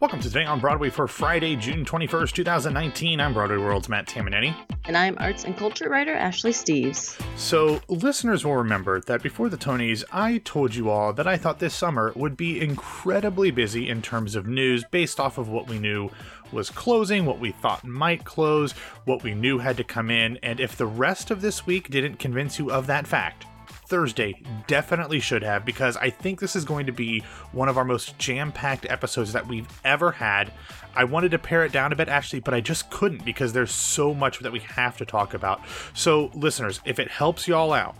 Welcome to Today on Broadway for Friday, June 21st, 2019. I'm Broadway World's Matt Tamanini. And I'm arts and culture writer Ashley Steves. So, listeners will remember that before the Tonys, I told you all that I thought this summer would be incredibly busy in terms of news based off of what we knew was closing, what we thought might close, what we knew had to come in, and if the rest of this week didn't convince you of that fact, Thursday definitely should have because I think this is going to be one of our most jam packed episodes that we've ever had. I wanted to pare it down a bit, Ashley, but I just couldn't because there's so much that we have to talk about. So, listeners, if it helps y'all out,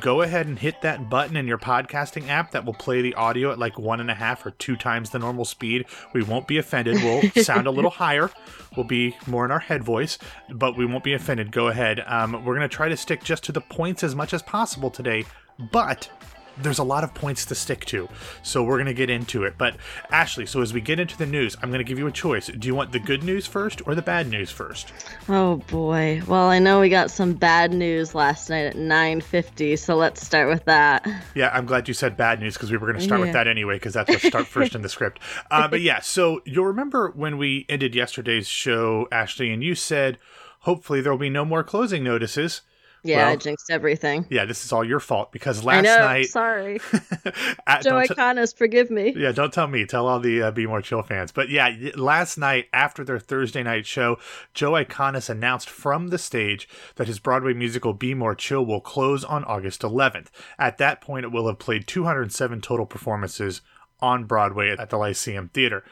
go ahead and hit that button in your podcasting app that will play the audio at like one and a half or two times the normal speed. We won't be offended. We'll sound a little higher. We'll be more in our head voice, but we won't be offended. Go ahead. Um, we're going to try to stick just to the points as much as possible today, but there's a lot of points to stick to. So we're going to get into it. But Ashley, so as we get into the news, I'm going to give you a choice. Do you want the good news first or the bad news first? Oh boy. Well, I know we got some bad news last night at 9:50, so let's start with that. Yeah, I'm glad you said bad news because we were going to start yeah. with that anyway because that's what start first in the script. Uh, but yeah, so you'll remember when we ended yesterday's show, Ashley, and you said hopefully there will be no more closing notices. Yeah, well, I jinxed everything. Yeah, this is all your fault because last know, night. Sorry, Joe Iconis, forgive me. Yeah, don't tell me. Tell all the uh, Be More Chill fans. But yeah, last night after their Thursday night show, Joe Iconis announced from the stage that his Broadway musical Be More Chill will close on August 11th. At that point, it will have played 207 total performances on Broadway at the Lyceum Theater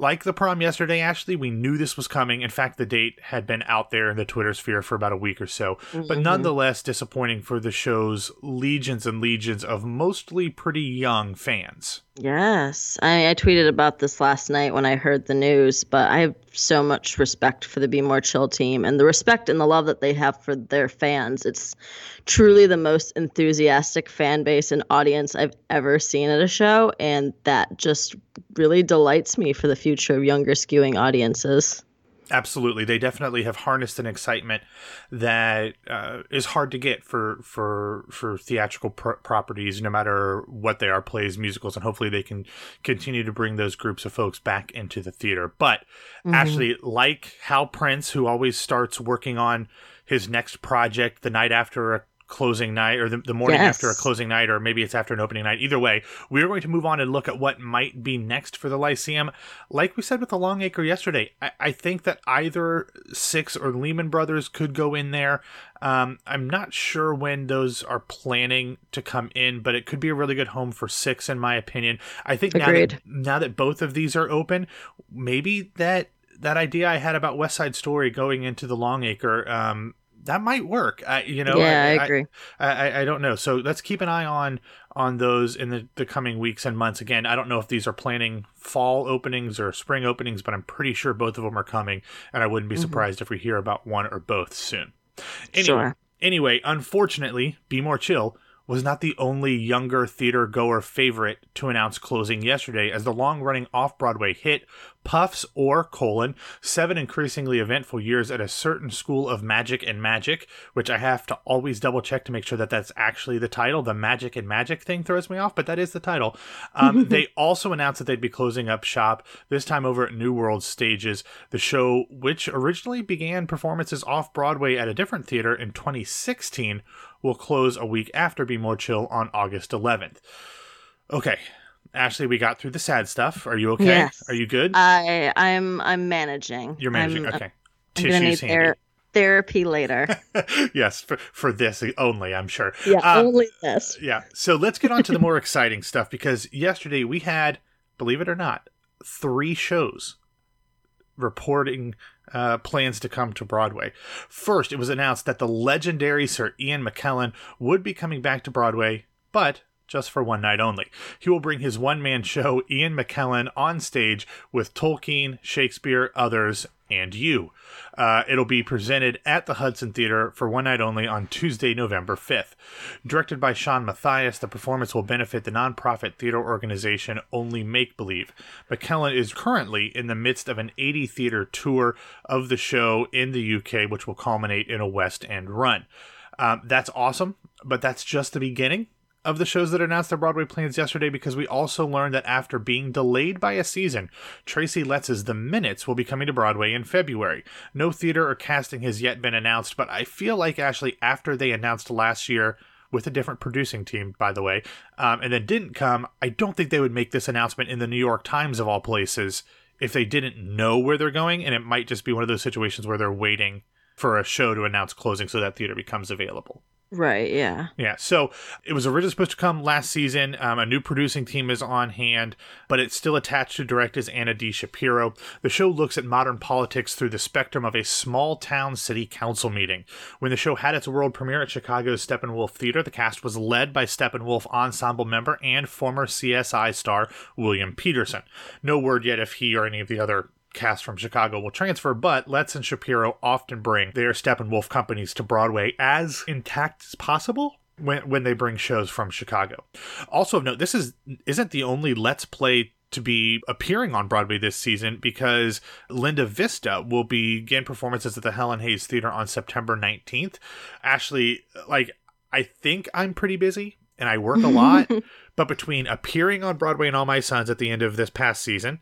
like the prom yesterday, Ashley, we knew this was coming. In fact, the date had been out there in the Twitter sphere for about a week or so. Mm-hmm. But nonetheless, disappointing for the show's legions and legions of mostly pretty young fans. Yes. I, I tweeted about this last night when I heard the news, but I have so much respect for the Be More Chill team and the respect and the love that they have for their fans. It's truly the most enthusiastic fan base and audience I've ever seen at a show. And that just really delights me for the future of younger skewing audiences. Absolutely, they definitely have harnessed an excitement that uh, is hard to get for for for theatrical pr- properties, no matter what they are, plays, musicals, and hopefully they can continue to bring those groups of folks back into the theater. But mm-hmm. actually, like Hal Prince, who always starts working on his next project the night after a closing night or the, the morning yes. after a closing night or maybe it's after an opening night. Either way we're going to move on and look at what might be next for the lyceum. Like we said with the longacre yesterday i, I think that either six or lehman brothers could go in there. Um, i'm not sure when those are planning to come in but it could be a really good home for six in my opinion. I think now that, now that both of these are open maybe that that idea I had about West Side Story going into the Longacre um, that might work. I, you know, yeah, I, I agree. I, I, I, don't know. So let's keep an eye on on those in the, the coming weeks and months. Again, I don't know if these are planning fall openings or spring openings, but I'm pretty sure both of them are coming, and I wouldn't be mm-hmm. surprised if we hear about one or both soon. Anyway, sure. anyway, unfortunately, be more chill was not the only younger theater goer favorite to announce closing yesterday as the long running off Broadway hit Puffs or colon seven increasingly eventful years at a certain school of magic and magic, which I have to always double check to make sure that that's actually the title. The magic and magic thing throws me off, but that is the title. Um, they also announced that they'd be closing up shop this time over at New World Stages, the show which originally began performances off Broadway at a different theater in 2016 will close a week after Be More Chill on August 11th. Okay, Ashley, we got through the sad stuff. Are you okay? Yes. Are you good? I I'm I'm managing. You're managing. I'm, okay. I'm need ther- therapy later. yes, for for this only, I'm sure. Yeah, um, only this. Yeah. So let's get on to the more exciting stuff because yesterday we had, believe it or not, three shows reporting uh, plans to come to Broadway. First, it was announced that the legendary Sir Ian McKellen would be coming back to Broadway, but just for one night only. He will bring his one man show, Ian McKellen, on stage with Tolkien, Shakespeare, others, and you. Uh, it'll be presented at the Hudson Theater for one night only on Tuesday, November 5th. Directed by Sean Mathias, the performance will benefit the nonprofit theater organization Only Make Believe. McKellen is currently in the midst of an 80 theater tour of the show in the UK, which will culminate in a West End run. Um, that's awesome, but that's just the beginning of the shows that announced their Broadway plans yesterday because we also learned that after being delayed by a season, Tracy Letts' The Minutes will be coming to Broadway in February. No theater or casting has yet been announced, but I feel like actually after they announced last year with a different producing team, by the way, um, and then didn't come, I don't think they would make this announcement in the New York Times of all places if they didn't know where they're going, and it might just be one of those situations where they're waiting for a show to announce closing so that theater becomes available. Right, yeah. Yeah, so it was originally supposed to come last season. Um, a new producing team is on hand, but it's still attached to direct as Anna D. Shapiro. The show looks at modern politics through the spectrum of a small town city council meeting. When the show had its world premiere at Chicago's Steppenwolf Theater, the cast was led by Steppenwolf ensemble member and former CSI star William Petersen. No word yet if he or any of the other cast from Chicago will transfer, but Letts and Shapiro often bring their Steppenwolf companies to Broadway as intact as possible when when they bring shows from Chicago. Also of note, this is isn't the only Letts Play to be appearing on Broadway this season because Linda Vista will begin performances at the Helen Hayes Theater on September 19th. Ashley, like I think I'm pretty busy and I work a lot, but between appearing on Broadway and All My Sons at the end of this past season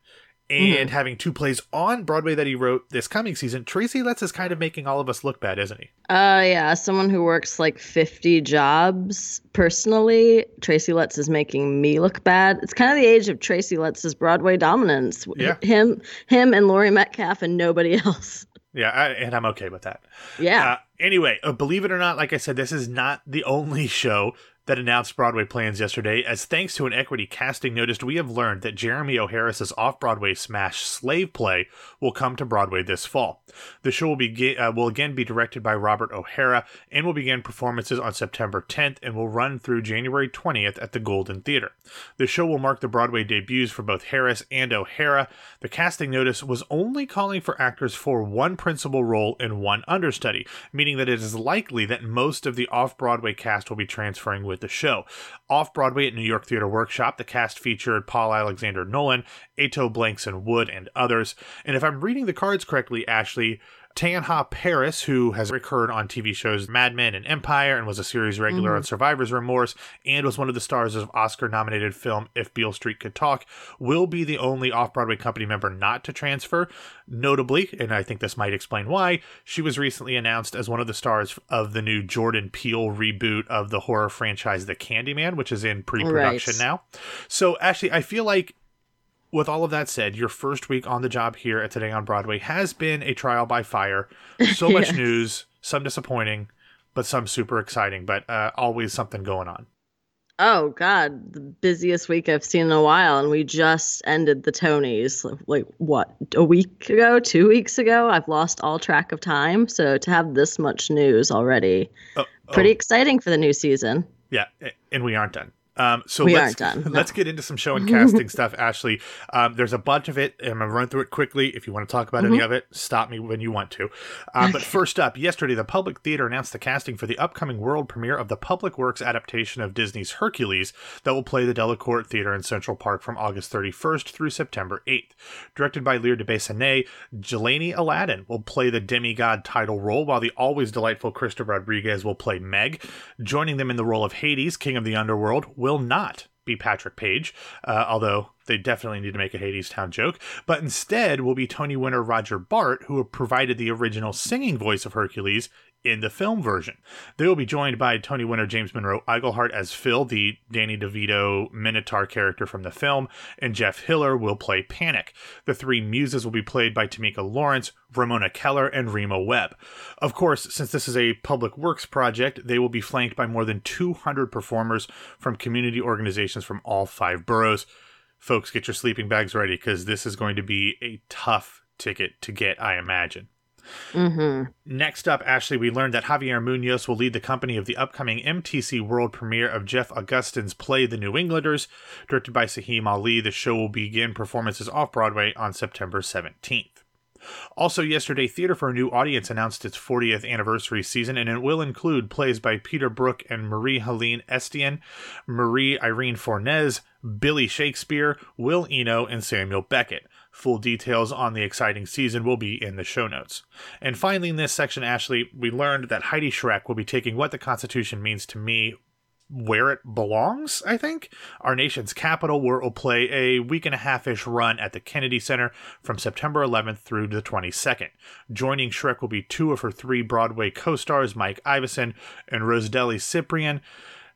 and mm-hmm. having two plays on Broadway that he wrote this coming season, Tracy Letts is kind of making all of us look bad, isn't he? Uh, yeah. Someone who works like 50 jobs personally, Tracy Letts is making me look bad. It's kind of the age of Tracy Letts' Broadway dominance. Yeah. Him, him, and Laurie Metcalf, and nobody else. Yeah, I, and I'm okay with that. Yeah. Uh, anyway, uh, believe it or not, like I said, this is not the only show that announced Broadway plans yesterday, as thanks to an equity casting notice, we have learned that Jeremy O. Harris's off-Broadway smash Slave Play will come to Broadway this fall. The show will be uh, will again be directed by Robert O'Hara and will begin performances on September 10th and will run through January 20th at the Golden Theater. The show will mark the Broadway debuts for both Harris and O'Hara. The casting notice was only calling for actors for one principal role and one understudy, meaning that it is likely that most of the off-Broadway cast will be transferring with with the show. Off Broadway at New York Theater Workshop, the cast featured Paul Alexander Nolan, Ato Blankson Wood, and others. And if I'm reading the cards correctly, Ashley, Teyonah Parris, who has recurred on TV shows Mad Men and Empire and was a series regular mm-hmm. on Survivor's Remorse and was one of the stars of Oscar nominated film If Beale Street Could Talk, will be the only off Broadway company member not to transfer. Notably, and I think this might explain why, she was recently announced as one of the stars of the new Jordan Peele reboot of the horror franchise The Candyman, which is in pre production right. now. So, actually, I feel like with all of that said, your first week on the job here at Today on Broadway has been a trial by fire. So much news, some disappointing, but some super exciting, but uh, always something going on. Oh God, the busiest week I've seen in a while, and we just ended the Tonys. Like what, a week ago, two weeks ago? I've lost all track of time. So to have this much news already, oh, pretty oh. exciting for the new season. Yeah, and we aren't done. Um, so we let's, aren't done. Let's get into some show and casting stuff, Ashley. Um, there's a bunch of it. I'm going to run through it quickly. If you want to talk about mm-hmm. any of it, stop me when you want to. Um, but first up, yesterday, the Public Theater announced the casting for the upcoming world premiere of the Public Works adaptation of Disney's Hercules that will play the Delacorte Theater in Central Park from August 31st through September 8th. Directed by Lear de Bessonet, Jelani Aladdin will play the demigod title role, while the always delightful Krysta Rodriguez will play Meg. Joining them in the role of Hades, King of the Underworld, will not be Patrick Page, uh, although they definitely need to make a Hadestown joke, but instead will be Tony winner Roger Bart, who provided the original singing voice of Hercules in the film version. They will be joined by Tony winner James Monroe Iglehart as Phil, the Danny DeVito Minotaur character from the film, and Jeff Hiller will play Panic. The three muses will be played by Tamika Lawrence, Ramona Keller, and Rema Webb. Of course, since this is a public works project, they will be flanked by more than 200 performers from community organizations from all five boroughs. Folks, get your sleeping bags ready because this is going to be a tough ticket to get, I imagine. Mm-hmm. Next up, Ashley, we learned that Javier Munoz will lead the company of the upcoming MTC world premiere of Jeff Augustin's play The New Englanders. Directed by Saheem Ali, the show will begin performances off Broadway on September 17th. Also, yesterday, Theater for a New Audience announced its 40th anniversary season, and it will include plays by Peter Brook and Marie Helene Estienne, Marie Irene Fornes, Billy Shakespeare, Will Eno, and Samuel Beckett. Full details on the exciting season will be in the show notes. And finally, in this section, Ashley, we learned that Heidi Schreck will be taking What the Constitution Means to Me where it belongs, I think. Our nation's capital, where it will play a week and a half ish run at the Kennedy Center from September 11th through the 22nd. Joining Schreck will be two of her three Broadway co stars, Mike Iveson and Rosdely Ciprian.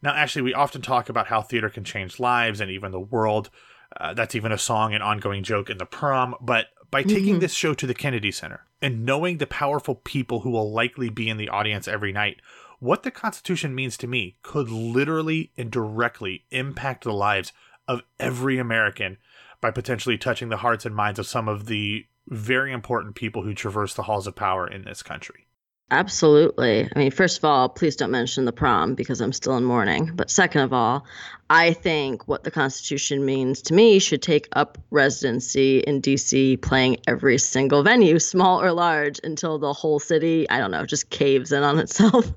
Now, actually, we often talk about how theater can change lives and even the world. Uh, that's even a song and ongoing joke in the prom. But by taking mm-hmm. this show to the Kennedy Center and knowing the powerful people who will likely be in the audience every night, what the Constitution means to me could literally and directly impact the lives of every American by potentially touching the hearts and minds of some of the very important people who traverse the halls of power in this country. Absolutely. I mean, first of all, please don't mention the prom because I'm still in mourning. But second of all, I think what the Constitution means to me should take up residency in DC, playing every single venue, small or large, until the whole city, I don't know, just caves in on itself.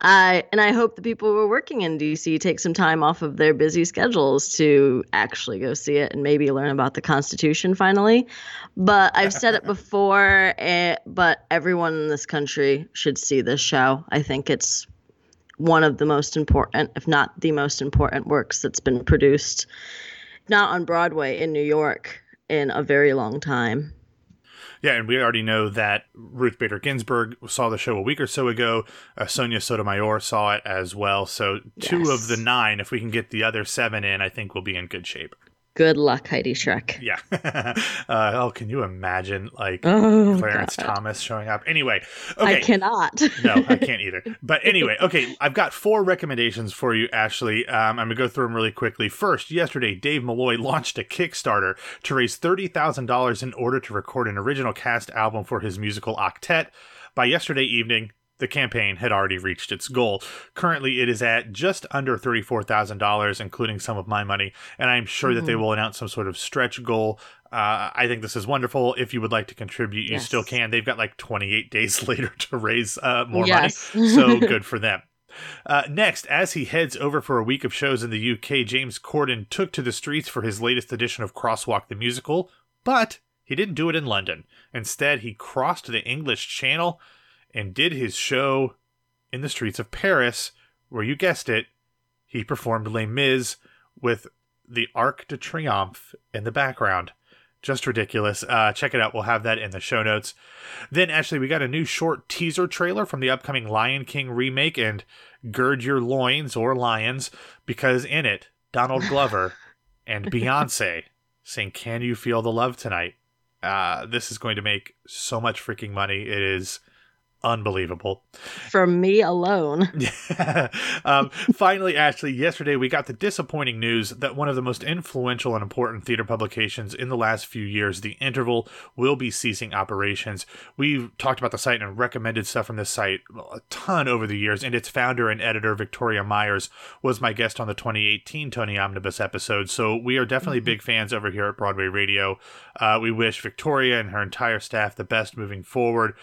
I and I hope the people who are working in DC take some time off of their busy schedules to actually go see it and maybe learn about the Constitution finally. But I've said it before, eh, but everyone in this country should see this show. I think it's one of the most important, if not the most important works that's been produced, not on Broadway in New York in a very long time. Yeah, and we already know that Ruth Bader Ginsburg saw the show a week or so ago. Uh, Sonia Sotomayor saw it as well. So, two yes. of the nine, if we can get the other seven in, I think we'll be in good shape. Good luck, Heidi Schreck. Yeah. uh, oh, can you imagine like oh, Clarence God. Thomas showing up? Anyway, okay. I cannot. no, I can't either. But anyway, okay, I've got four recommendations for you, Ashley. Um, I'm gonna go through them really quickly. First, yesterday, Dave Malloy launched a Kickstarter to raise thirty thousand dollars in order to record an original cast album for his musical Octet. By yesterday evening, the campaign had already reached its goal. Currently, it is at just under $34,000, including some of my money, and I'm sure mm-hmm. that they mm-hmm. will announce some sort of stretch goal. Uh, I think this is wonderful. If you would like to contribute, you yes. still can. They've got like 28 days later to raise uh, more yes. money, so good for them. Uh, next, as he heads over for a week of shows in the UK, James Corden took to the streets for his latest edition of Crosswalk the Musical, but he didn't do it in London. Instead, he crossed the English Channel and did his show in the streets of Paris, where you guessed it, he performed Les Mis with the Arc de Triomphe in the background. Just ridiculous. Uh, check it out. We'll have that in the show notes. Then, actually, we got a new short teaser trailer from the upcoming Lion King remake, and gird your loins or lions, because in it, Donald Glover and Beyonce sing Can You Feel the Love Tonight? Uh, this is going to make so much freaking money. It is unbelievable. From me alone. um, finally, Ashley, yesterday we got the disappointing news that one of the most influential and important theater publications in the last few years, The Interval, will be ceasing operations. We've talked about the site and recommended stuff from this site a ton over the years, and its founder and editor, Victoria Myers, was my guest on the 2018 Tony Omnibus episode. So we are definitely mm-hmm. big fans over here at Broadway Radio. Uh, we wish Victoria and her entire staff the best moving forward.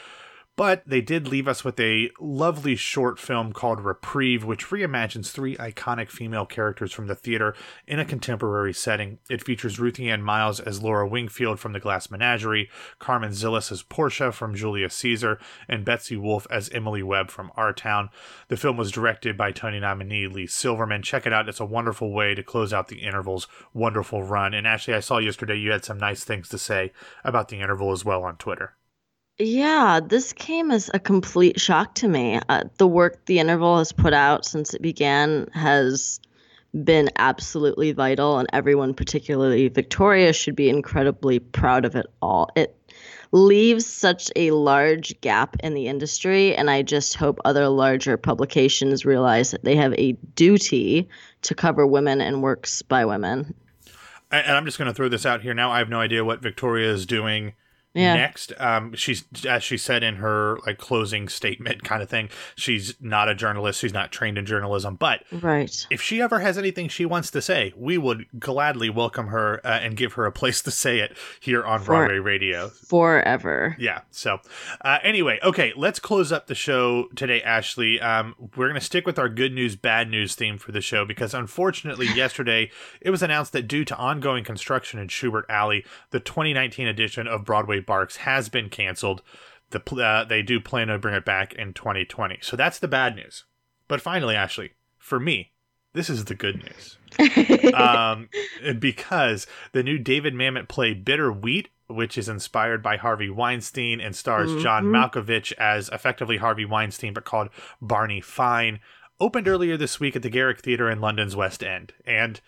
But they did leave us with a lovely short film called Reprieve, which reimagines three iconic female characters from the theater in a contemporary setting. It features Ruthie Ann Miles as Laura Wingfield from The Glass Menagerie, Carmen Zilles as Portia from Julius Caesar, and Betsy Wolfe as Emily Webb from Our Town. The film was directed by Tony nominee Leigh Silverman. Check it out. It's a wonderful way to close out the interval's wonderful run. And actually, I saw yesterday you had some nice things to say about the interval as well on Twitter. Yeah, this came as a complete shock to me. Uh, the work the interval has put out since it began has been absolutely vital, and everyone, particularly Victoria, should be incredibly proud of it all. It leaves such a large gap in the industry, and I just hope other larger publications realize that they have a duty to cover women and works by women. And I'm just going to throw this out here now. I have no idea what Victoria is doing yeah. Next, um, she's as she said in her like closing statement kind of thing. She's not a journalist. She's not trained in journalism. But right, if she ever has anything she wants to say, we would gladly welcome her uh, and give her a place to say it here on For, Broadway Radio forever. Yeah. So, uh, anyway, okay, let's close up the show today, Ashley. Um, we're gonna stick with our good news, bad news theme for the show because unfortunately, yesterday it was announced that due to ongoing construction in Shubert Alley, the 2019 edition of Broadway Barks has been canceled. The uh, they do plan to bring it back in 2020. So that's the bad news. But finally, Ashley, for me, this is the good news. um, because the new David Mamet play Bitter Wheat, which is inspired by Harvey Weinstein and stars mm-hmm. John Malkovich as effectively Harvey Weinstein, but called Barney Fine, opened earlier this week at the Garrick Theatre in London's West End. And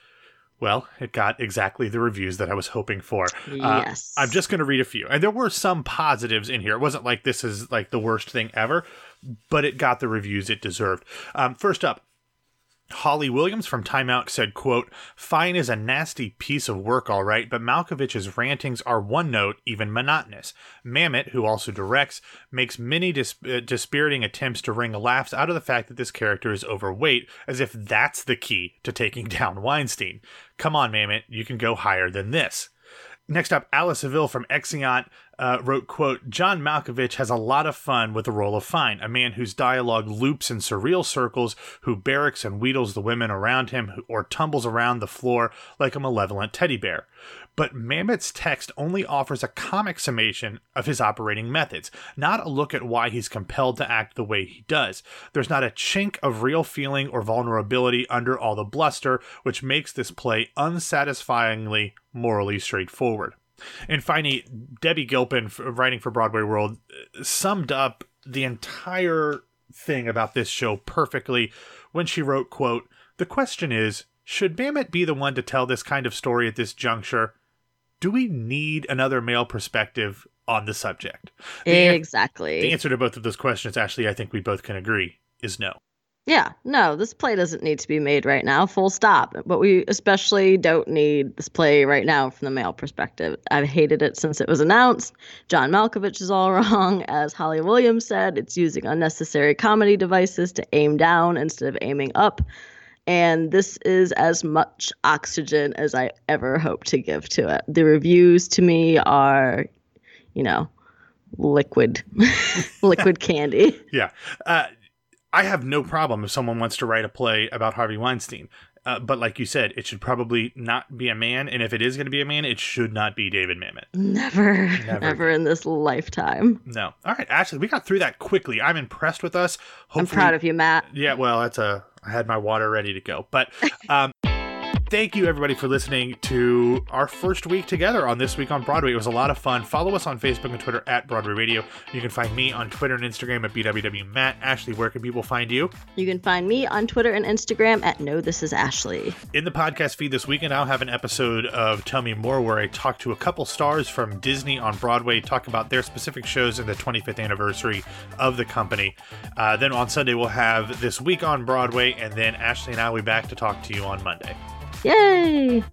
well, it got exactly the reviews that I was hoping for. Uh, yes. I'm just going to read a few. And there were some positives in here. It wasn't like this is like the worst thing ever, but it got the reviews it deserved. Um, first up, Holly Williams from Time Out said, quote, Fine is a nasty piece of work, all right, but Malkovich's rantings are one note, even monotonous. Mamet, who also directs, makes many dis- uh, dispiriting attempts to wring laughs out of the fact that this character is overweight, as if that's the key to taking down Weinstein. Come on, Mamet, you can go higher than this. Next up, Alice Saville from Exeunt uh, wrote, quote, John Malkovich has a lot of fun with the role of Fine, a man whose dialogue loops in surreal circles, who barracks and wheedles the women around him, or tumbles around the floor like a malevolent teddy bear but Mamet's text only offers a comic summation of his operating methods, not a look at why he's compelled to act the way he does. There's not a chink of real feeling or vulnerability under all the bluster, which makes this play unsatisfyingly morally straightforward. And finally, Debbie Gilpin, writing for Broadway World, summed up the entire thing about this show perfectly when she wrote, quote, The question is, should Mamet be the one to tell this kind of story at this juncture? Do we need another male perspective on the subject? The exactly. An- the answer to both of those questions, actually, I think we both can agree, is no. Yeah, no, this play doesn't need to be made right now, full stop. But we especially don't need this play right now from the male perspective. I've hated it since it was announced. John Malkovich is all wrong. As Holly Williams said, it's using unnecessary comedy devices to aim down instead of aiming up and this is as much oxygen as I ever hope to give to it. The reviews to me are, you know, liquid, liquid candy. Yeah. Uh, I have no problem if someone wants to write a play about Harvey Weinstein. Uh, but like you said, it should probably not be a man, and if it is going to be a man, it should not be David Mamet. Never, never, never in this lifetime. No. All right, Ashley, we got through that quickly. I'm impressed with us. Hopefully, I'm proud of you, Matt. Yeah, well, that's a. I had my water ready to go, but um, thank you everybody for listening to our first week together on This Week on Broadway. It was a lot of fun. Follow us on Facebook and Twitter at Broadway Radio. You can find me on Twitter and Instagram at BWW Matt. Ashley, where can people find you? You can find me on Twitter and Instagram at No This Is Ashley. In the podcast feed this weekend, I'll have an episode of Tell Me More where I talk to a couple stars from Disney on Broadway, talk about their specific shows in the 25th anniversary of the company. Uh, then on Sunday, we'll have This Week on Broadway, and then Ashley and I will be back to talk to you on Monday. Yay!